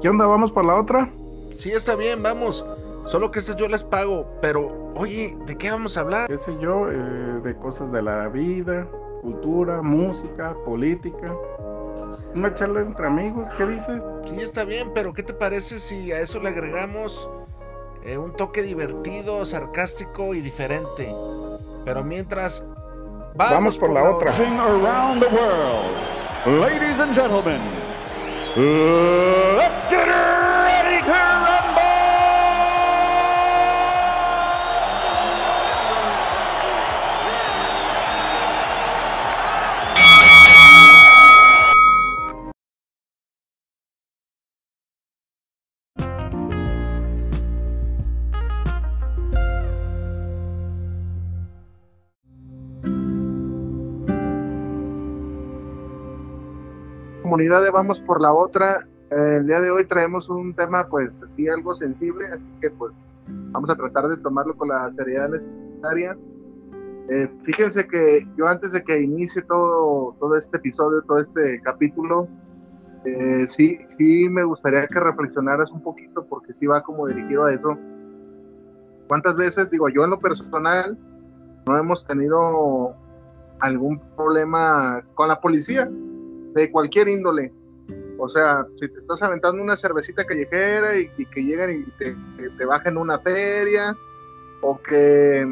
¿Qué onda? ¿Vamos por la otra? Sí, está bien, vamos. Solo que esas yo les pago. Pero, oye, ¿de qué vamos a hablar? ¿Qué sé yo? Eh, de cosas de la vida, cultura, música, política. Una charla entre amigos, ¿qué dices? Sí, está bien, pero ¿qué te parece si a eso le agregamos eh, un toque divertido, sarcástico y diferente? Pero mientras... Vamos, por, la, otra. Around the world. Ladies and gentlemen, let's get ready to comunidad de Vamos por la Otra. Eh, el día de hoy traemos un tema pues así algo sensible, así que pues vamos a tratar de tomarlo con la seriedad necesaria. Eh, fíjense que yo antes de que inicie todo, todo este episodio, todo este capítulo, eh, sí, sí me gustaría que reflexionaras un poquito porque sí va como dirigido a eso. ¿Cuántas veces, digo, yo en lo personal, no hemos tenido algún problema con la policía? De cualquier índole. O sea, si te estás aventando una cervecita callejera y, que lleguen y te, te, bajen una feria, o que,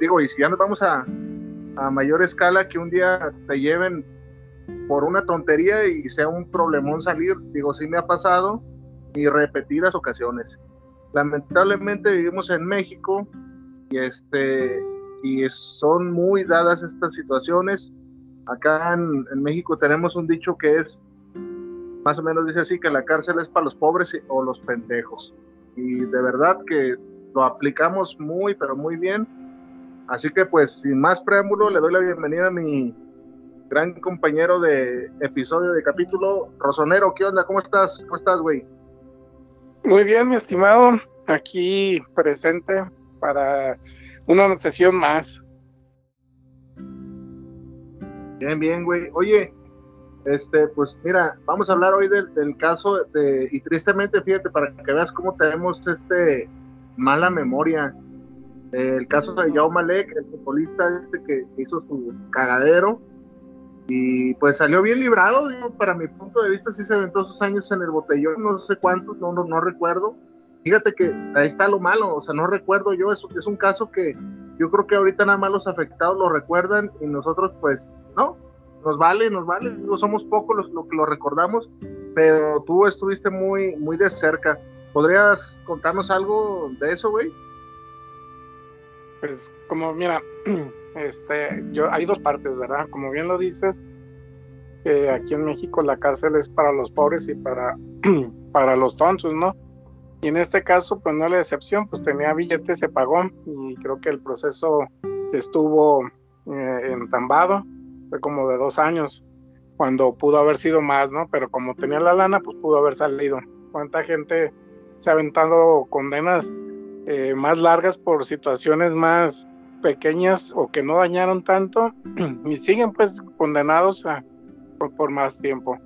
digo, y si ya nos vamos a, a mayor escala, que un día te lleven por una tontería y sea un problemón salir, digo, sí me ha pasado y repetidas ocasiones. Lamentablemente vivimos en México y este y son muy dadas estas situaciones Acá en, México tenemos un dicho que es, más o menos dice así, que la cárcel es para los pobres o los pendejos. Y de verdad que lo aplicamos muy, pero muy bien. Así que pues sin más preámbulo, le doy la bienvenida a mi gran compañero de episodio de capítulo, Rosonero. ¿Qué onda? ¿Cómo estás? ¿Cómo estás, güey? Muy bien, mi estimado. Aquí presente para una sesión más. Bien, bien, güey. Oye, este, pues mira, vamos a hablar hoy del, caso de, y tristemente, fíjate, para que veas cómo tenemos este mala memoria. El caso de Yao Malek, el futbolista este que hizo su cagadero, y pues salió bien librado, digo, para mi punto de vista, sí se aventó sus años en el botellón, no sé cuántos, no, no, no recuerdo. Fíjate que ahí está lo malo, o sea, no recuerdo yo, eso es un caso que yo creo que ahorita nada más los afectados lo recuerdan y nosotros pues no, nos vale, nos vale, no somos pocos los, lo que lo recordamos, pero tú estuviste muy, muy de cerca. ¿Podrías contarnos algo de eso, güey? Pues como mira, este, yo hay dos partes, ¿verdad? Como bien lo dices, que aquí en México la cárcel es para los pobres y para, para los tontos, ¿no? Y en este caso, pues no es la excepción, pues tenía billete, se pagó y creo que el proceso estuvo eh, entambado, fue como de dos años, cuando pudo haber sido más, ¿no? Pero como tenía la lana, pues pudo haber salido. ¿Cuánta gente se ha aventado condenas eh, más largas por situaciones más pequeñas o que no dañaron tanto y siguen pues condenados a, por más tiempo?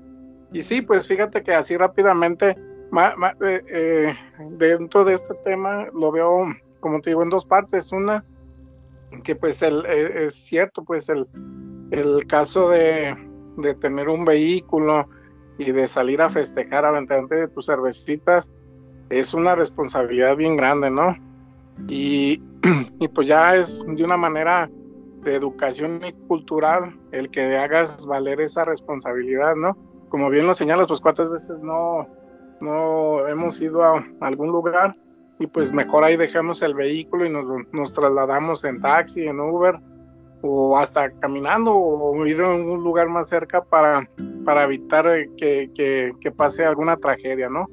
Y sí, pues fíjate que así rápidamente eh, eh, dentro de este tema lo veo, como te digo, en dos partes. Una, que pues el, eh, es cierto, pues el, caso de, tener un vehículo y de salir a festejar aventarte de tus cervecitas es una responsabilidad bien grande, ¿no? Y, y pues ya es de una manera de educación y cultural el que hagas valer esa responsabilidad, ¿no? Como bien lo señalas, pues cuántas veces no, no hemos ido a algún lugar y pues mejor ahí dejamos el vehículo y nos, trasladamos en taxi, en Uber o hasta caminando o ir a un lugar más cerca para, para evitar que, pase alguna tragedia, ¿no?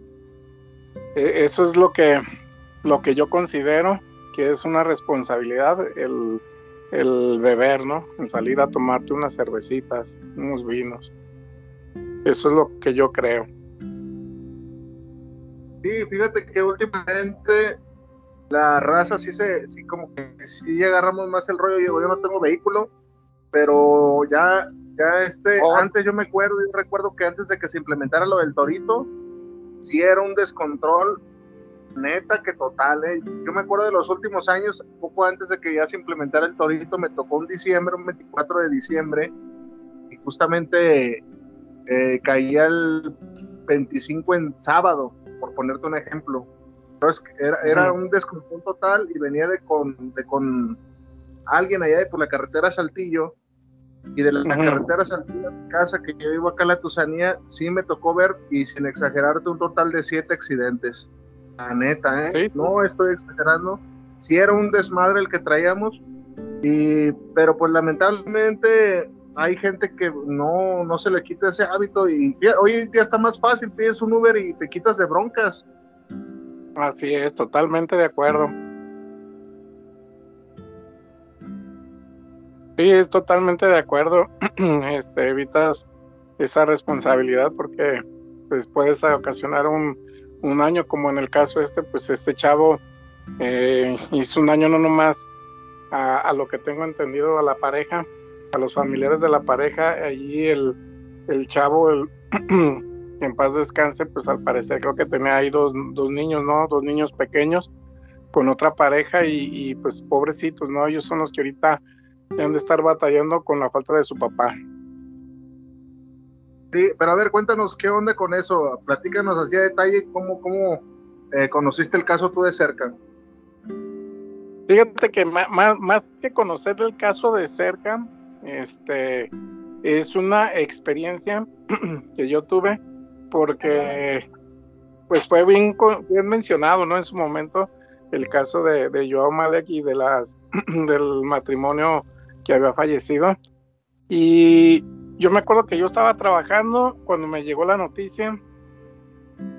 E, eso es lo que, lo que yo considero que es una responsabilidad el, el beber, ¿no? El salir a tomarte unas cervecitas, unos vinos. Eso es lo que yo creo. Sí, fíjate que últimamente la raza sí se, sí como que sí agarramos más el rollo, yo, yo no tengo vehículo, pero ya, ya este, oh. antes yo me acuerdo, yo recuerdo que antes de que se implementara lo del torito, sí era un descontrol neta que total, ¿eh? Yo me acuerdo de los últimos años, poco antes de que ya se implementara el torito, me tocó un diciembre, un 24 de diciembre, y justamente eh, caía el 25 en sábado, por ponerte un ejemplo. Entonces era, era un descontrol total y venía de con, de con alguien allá de por la carretera Saltillo y de la carretera Saltillo a mi casa que yo vivo acá en la Tusanía, sí me tocó ver y sin exagerarte un total de siete accidentes. La neta, ¿eh? No estoy exagerando. Sí era un desmadre el que traíamos, y, pero pues lamentablemente hay gente que no, no se le quita ese hábito y hoy día está más fácil, pides un Uber y te quitas de broncas. Así es, totalmente de acuerdo. Sí, es totalmente de acuerdo. Este, evitas esa responsabilidad porque pues puedes ocasionar un, un año como en el caso este, pues este chavo eh, hizo un daño no nomás a, lo que tengo entendido a la pareja, a los familiares de la pareja, allí el, el chavo, el, en paz descanse, pues al parecer creo que tenía ahí dos, dos niños, ¿no? Dos niños pequeños con otra pareja y, y, pues pobrecitos, ¿no? Ellos son los que ahorita deben de estar batallando con la falta de su papá. Sí, pero a ver, cuéntanos qué onda con eso, platícanos así a detalle cómo, cómo eh, conociste el caso tú de cerca. Fíjate que más, más que conocer el caso de cerca, este, es una experiencia que yo tuve porque pues fue bien, bien mencionado, ¿no? En su momento el caso de, de Joao Malek y de las del matrimonio que había fallecido. Y yo me acuerdo que yo estaba trabajando cuando me llegó la noticia,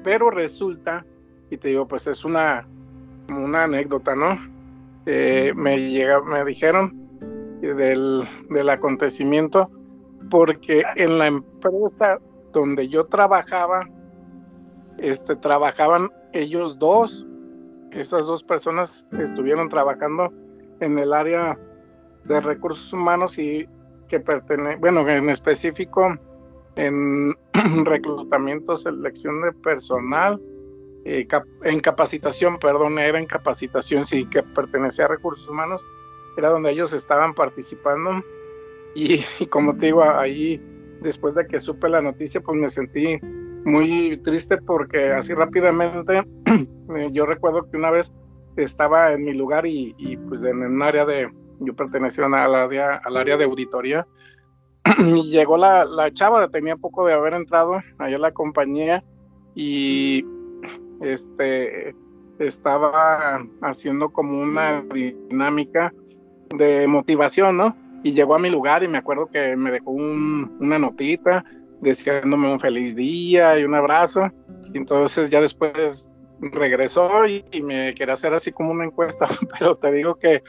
pero resulta, y te digo, pues es una, una anécdota, ¿no? Eh, me, llega, me dijeron del, del acontecimiento porque en la empresa donde yo trabajaba, este, trabajaban ellos dos, esas dos personas estuvieron trabajando en el área de recursos humanos y que pertenece, bueno, en específico en reclutamiento, selección de personal, eh, en capacitación, perdón, era en capacitación, sí, que pertenecía a recursos humanos, era donde ellos estaban participando. Y, y como te digo, ahí después de que supe la noticia, pues me sentí muy triste porque así rápidamente, yo recuerdo que una vez estaba en mi lugar y, y pues en un área de, yo pertenecía al área, al área de auditoría, y llegó la, la, chava, tenía poco de haber entrado allá a la compañía y este estaba haciendo como una dinámica de motivación, ¿no? Y llegó a mi lugar y me acuerdo que me dejó un, una notita deseándome un feliz día y un abrazo. Entonces ya después regresó y, me quería hacer así como una encuesta, pero te digo que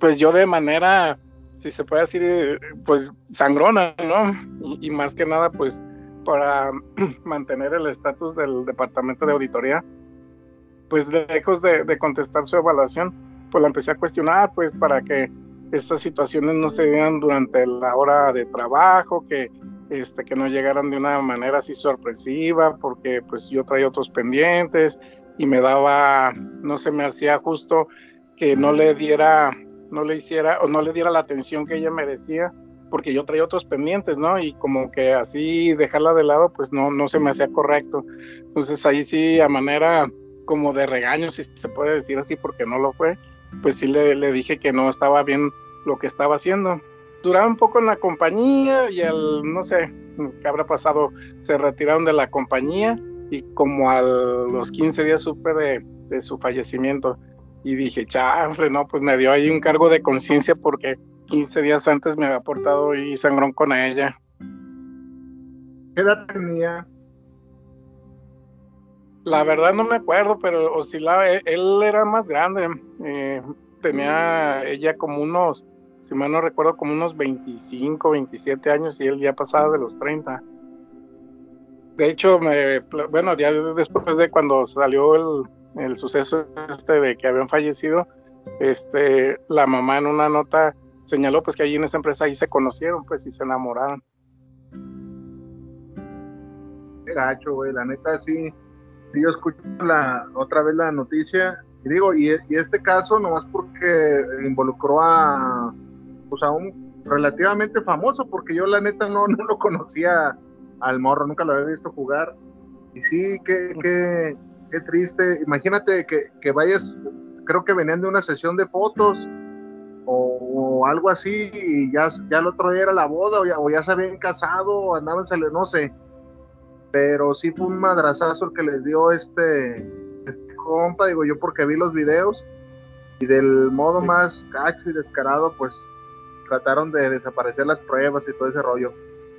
pues yo de manera, si se puede decir, pues sangrona, ¿no? Y, más que nada, pues para mantener el estatus del departamento de auditoría, pues lejos de, contestar su evaluación, pues la empecé a cuestionar, pues para que estas situaciones no se dieran durante la hora de trabajo, que, este, que no llegaran de una manera así sorpresiva, porque pues yo traía otros pendientes y me daba, no se me hacía justo que no le diera no le hiciera o no le diera la atención que ella merecía porque yo traía otros pendientes, ¿no? Y como que así dejarla de lado, pues no, no se me hacía correcto. Entonces ahí sí, a manera como de regaño, si se puede decir así, porque no lo fue, pues sí le, le dije que no estaba bien lo que estaba haciendo. Duraba un poco en la compañía y al, no sé, qué habrá pasado, se retiraron de la compañía y como a los 15 días supe de, su fallecimiento y dije, chafle, no, pues me dio ahí un cargo de conciencia porque 15 días antes me había portado y sangrón con ella. ¿Qué edad tenía? La verdad no me acuerdo, pero oscilaba, e, él era más grande, eh, tenía ella como unos, si mal no recuerdo, como unos 25, 27 años y él ya pasaba de los 30. De hecho, me, bueno, ya después de cuando salió el, el suceso este de que habían fallecido, este, la mamá en una nota señaló pues que allí en esa empresa ahí se conocieron pues y se enamoraron. Gacho, güey, la neta sí. Yo escucho la, otra vez la noticia y digo, y, y este caso nomás porque involucró a, pues a un relativamente famoso, porque yo la neta no, no lo conocía al morro, nunca lo había visto jugar. Y sí, qué, qué, qué triste. Imagínate que, que, vayas, creo que venían de una sesión de fotos o, o, algo así, y ya, ya el otro día era la boda, o ya, o ya se habían casado, o andaban, no sé. Pero sí fue un madrazazo el que les dio este, este compa, digo yo, porque vi los videos y del modo sí. más cacho y descarado, pues trataron de desaparecer las pruebas y todo ese rollo.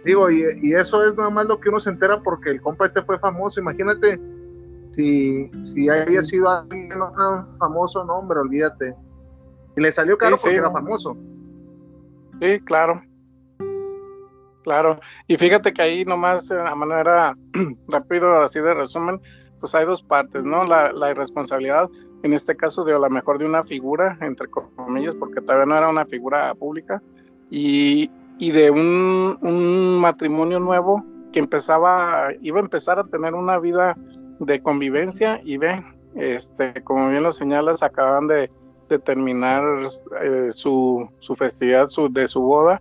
Digo, y, y, eso es nada más lo que uno se entera porque el compa este fue famoso. Imagínate si, si haya sido alguien no famoso, no, hombre, olvídate. Y le salió caro sí, porque sí. era famoso. Sí, claro. Claro. Y fíjate que ahí nomás, a manera rápido, así de resumen, pues hay dos partes, ¿no? La, la irresponsabilidad, en este caso, de a lo mejor de una figura, entre comillas, porque todavía no era una figura pública, y, de un, matrimonio nuevo que empezaba, iba a empezar a tener una vida de convivencia y ve, este, como bien lo señalas, acaban de, de terminar eh, su, su, festividad su, de su boda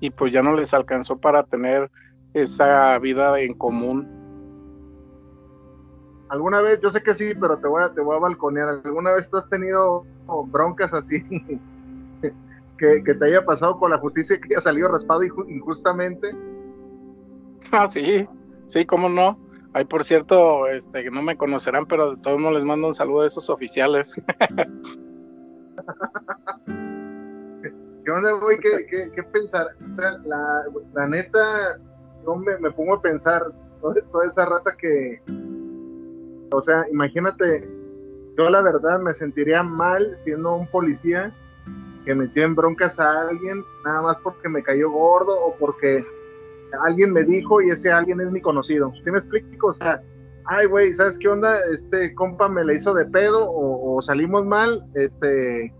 y pues ya no les alcanzó para tener esa vida en común. ¿Alguna vez, yo sé que sí, pero te voy a, te voy a balconear, ¿alguna vez tú has tenido broncas así que, que, te haya pasado con la justicia y que haya salido raspado injustamente. Ah, sí, sí, cómo no. Ay, por cierto, este, que no me conocerán, pero de todos modos les mando un saludo a esos oficiales. ¿Qué onda, güey? ¿Qué, qué, qué pensar? O sea, la, la neta, yo me, pongo a pensar toda, toda esa raza que, o sea, imagínate, yo la verdad me sentiría mal siendo un policía que metió en broncas a alguien nada más porque me cayó gordo o porque alguien me dijo y ese alguien es mi conocido. ¿Sí me explico? O sea, ay, güey, ¿sabes qué onda? Este compa me le hizo de pedo o salimos mal, este,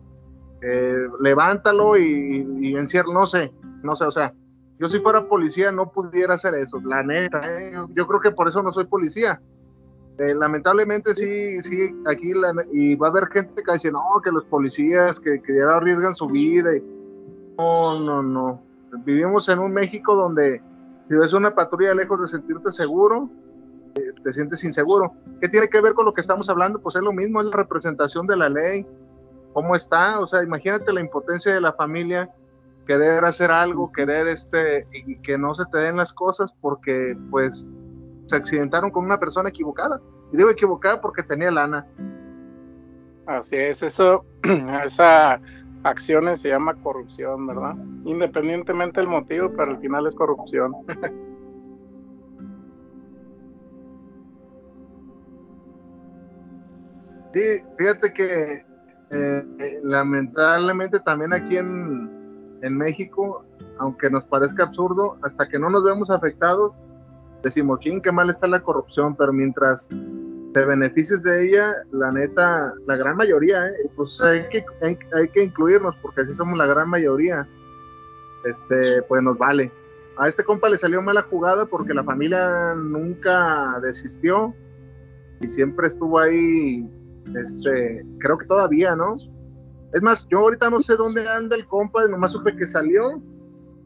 eh, levántalo y, y, encierro, no sé, no sé, o sea, yo si fuera policía no pudiera hacer eso, la neta, ¿eh? yo, creo que por eso no soy policía. Eh, lamentablemente sí, sí, aquí y va a haber gente que dice, no, que los policías que, que ya arriesgan su vida. No, no, no. Vivimos en un México donde si ves una patrulla lejos de sentirte seguro, eh, te sientes inseguro. ¿Qué tiene que ver con lo que estamos hablando? Pues es lo mismo, es la representación de la ley. ¿Cómo está? O sea, imagínate la impotencia de la familia, querer hacer algo, querer este, y que no se te den las cosas porque pues se accidentaron con una persona equivocada. Y digo equivocada porque tenía lana. Así es, eso, esa acciones se llama corrupción, ¿verdad? Independientemente del motivo, pero al final es corrupción. sí, fíjate que eh, lamentablemente también aquí en, en México, aunque nos parezca absurdo, hasta que no nos vemos afectados, decimos, ¿quién qué mal está la corrupción? Pero mientras te beneficies de ella, la neta, la gran mayoría, ¿eh? pues hay que, hay, que incluirnos porque así somos la gran mayoría, este, pues nos vale. A este compa le salió mala jugada porque la familia nunca desistió y siempre estuvo ahí, este, creo que todavía, ¿no? Es más, yo ahorita no sé dónde anda el compa, nomás supe que salió,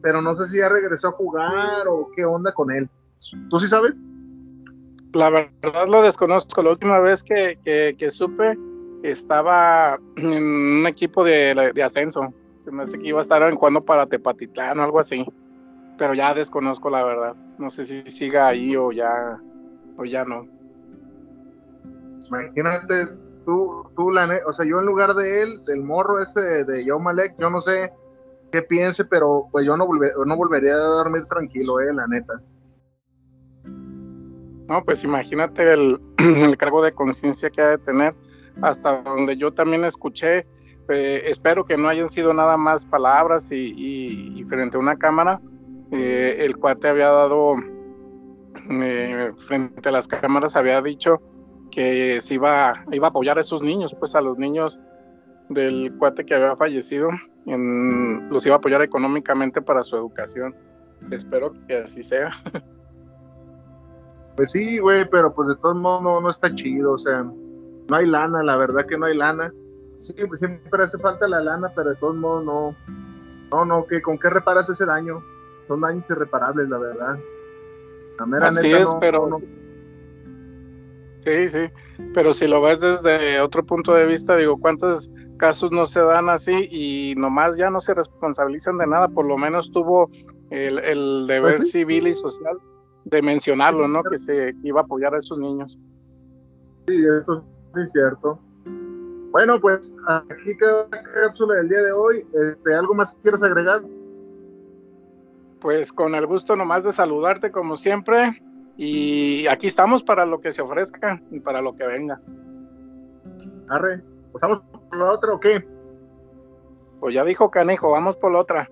pero no sé si ya regresó a jugar o qué onda con él. ¿Tú sí sabes? La verdad lo desconozco. La última vez que, que, que supe estaba en un equipo de, de, ascenso. Se me hace que iba a estar jugando para Tepatitlán o algo así. Pero ya desconozco la verdad. No sé si siga ahí o ya, o ya no. Imagínate tú, tú la o sea, yo en lugar de él, del morro ese de, de Malek, yo no sé qué piense, pero pues yo no, volver, no volvería a dormir tranquilo, eh, la neta. No, pues imagínate el, el cargo de conciencia que ha de tener, hasta donde yo también escuché, eh, espero que no hayan sido nada más palabras y, y, y frente a una cámara, eh, el cuate había dado, eh, frente a las cámaras había dicho que se iba, iba a apoyar a esos niños, pues a los niños del cuate que había fallecido, en, los iba a apoyar económicamente para su educación. Espero que así sea. Pues sí, güey, pero pues de todos modos no, no está chido, o sea, no hay lana, la verdad que no hay lana. Sí, pues siempre hace falta la lana, pero de todos modos no, no, no, que con qué reparas ese daño. Son daños irreparables, la verdad. La mera Así neta, es, no- pero- no- Sí, sí, pero si lo ves desde otro punto de vista, digo, ¿cuántos casos no se dan así y nomás ya no se responsabilizan de nada? Por lo menos tuvo el, el deber Pues sí. civil y social de mencionarlo, ¿no? Que se iba a apoyar a esos niños. Sí, eso sí es cierto. Bueno, pues aquí queda la cápsula del día de hoy. Este, ¿Algo más que quieras agregar? Pues con el gusto nomás de saludarte como siempre y aquí estamos para lo que se ofrezca y para lo que venga. Arre, ¿pasamos por la otra o qué? Pues ya dijo Canejo, vamos por la otra.